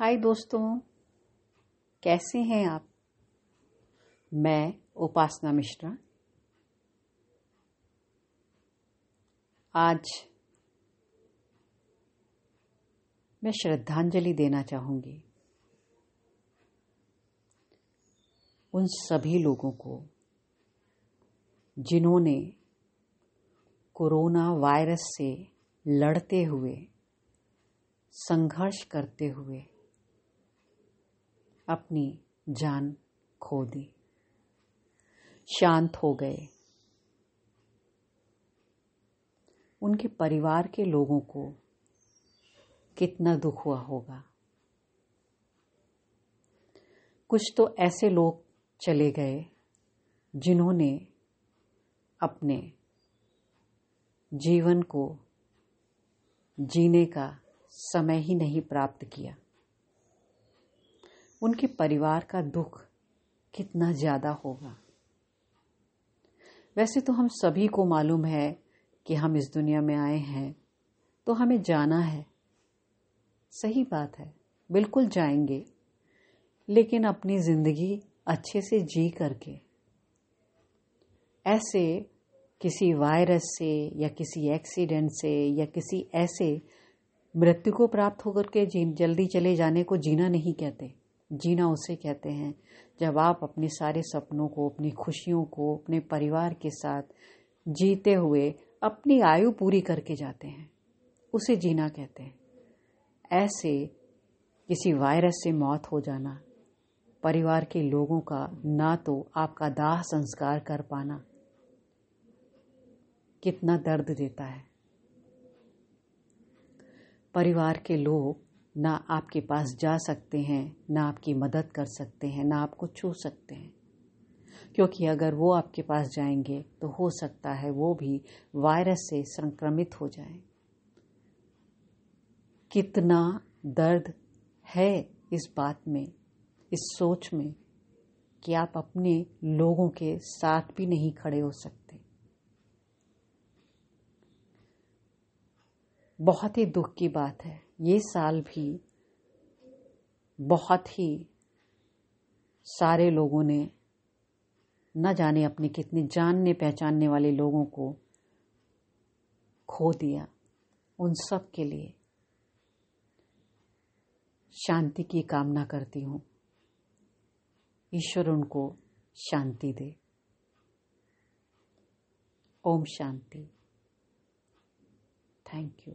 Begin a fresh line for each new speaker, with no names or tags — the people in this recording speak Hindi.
हाय दोस्तों, कैसे हैं आप? मैं उपासना मिश्रा। आज मैं श्रद्धांजलि देना चाहूँगी उन सभी लोगों को जिन्होंने कोरोना वायरस से लड़ते हुए संघर्ष करते हुए अपनी जान खो दी। शांत हो गए। उनके परिवार के लोगों को कितना दुख हुआ होगा। कुछ तो ऐसे लोग चले गए जिन्होंने अपने जीवन को जीने का समय ही नहीं प्राप्त किया। उनके परिवार का दुख कितना ज़्यादा होगा। वैसे तो हम सभी को मालूम है कि हम इस दुनिया में आए हैं तो हमें जाना है। सही बात है, बिल्कुल जाएँगे, लेकिन अपनी ज़िंदगी अच्छे से जी करके। ऐसे किसी वायरस से या किसी एक्सीडेंट से या किसी ऐसे मृत्यु को प्राप्त होकर के जल्दी चले जाने को जीना नहीं कहते। जीना उसे कहते हैं। जब आप अपने सारे सपनों को, अपनी खुशियों को, अपने परिवार के साथ जीते हुए अपनी आयु पूरी करके जाते हैं, उसे जीना कहते हैं। ऐसे किसी वायरस से मौत हो जाना, परिवार के लोगों का ना तो आपका दाह संस्कार कर पाना, कितना दर्द देता है। परिवार के लोग ना आपके पास जा सकते हैं, ना आपकी मदद कर सकते हैं, ना आपको छू सकते हैं। क्योंकि अगर वो आपके पास जाएँगे तो हो सकता है वो भी वायरस से संक्रमित हो जाए। कितना दर्द है इस बात में, इस सोच में, कि आप अपने लोगों के साथ भी नहीं खड़े हो सकते। बहुत ही दुख की बात है। ये साल भी बहुत ही सारे लोगों ने न जाने अपने कितने जानने पहचानने वाले लोगों को खो दिया उन सब के लिए। शांति की कामना करती हूँ। ईश्वर उनको शांति दे। ओम शांति। Thank you.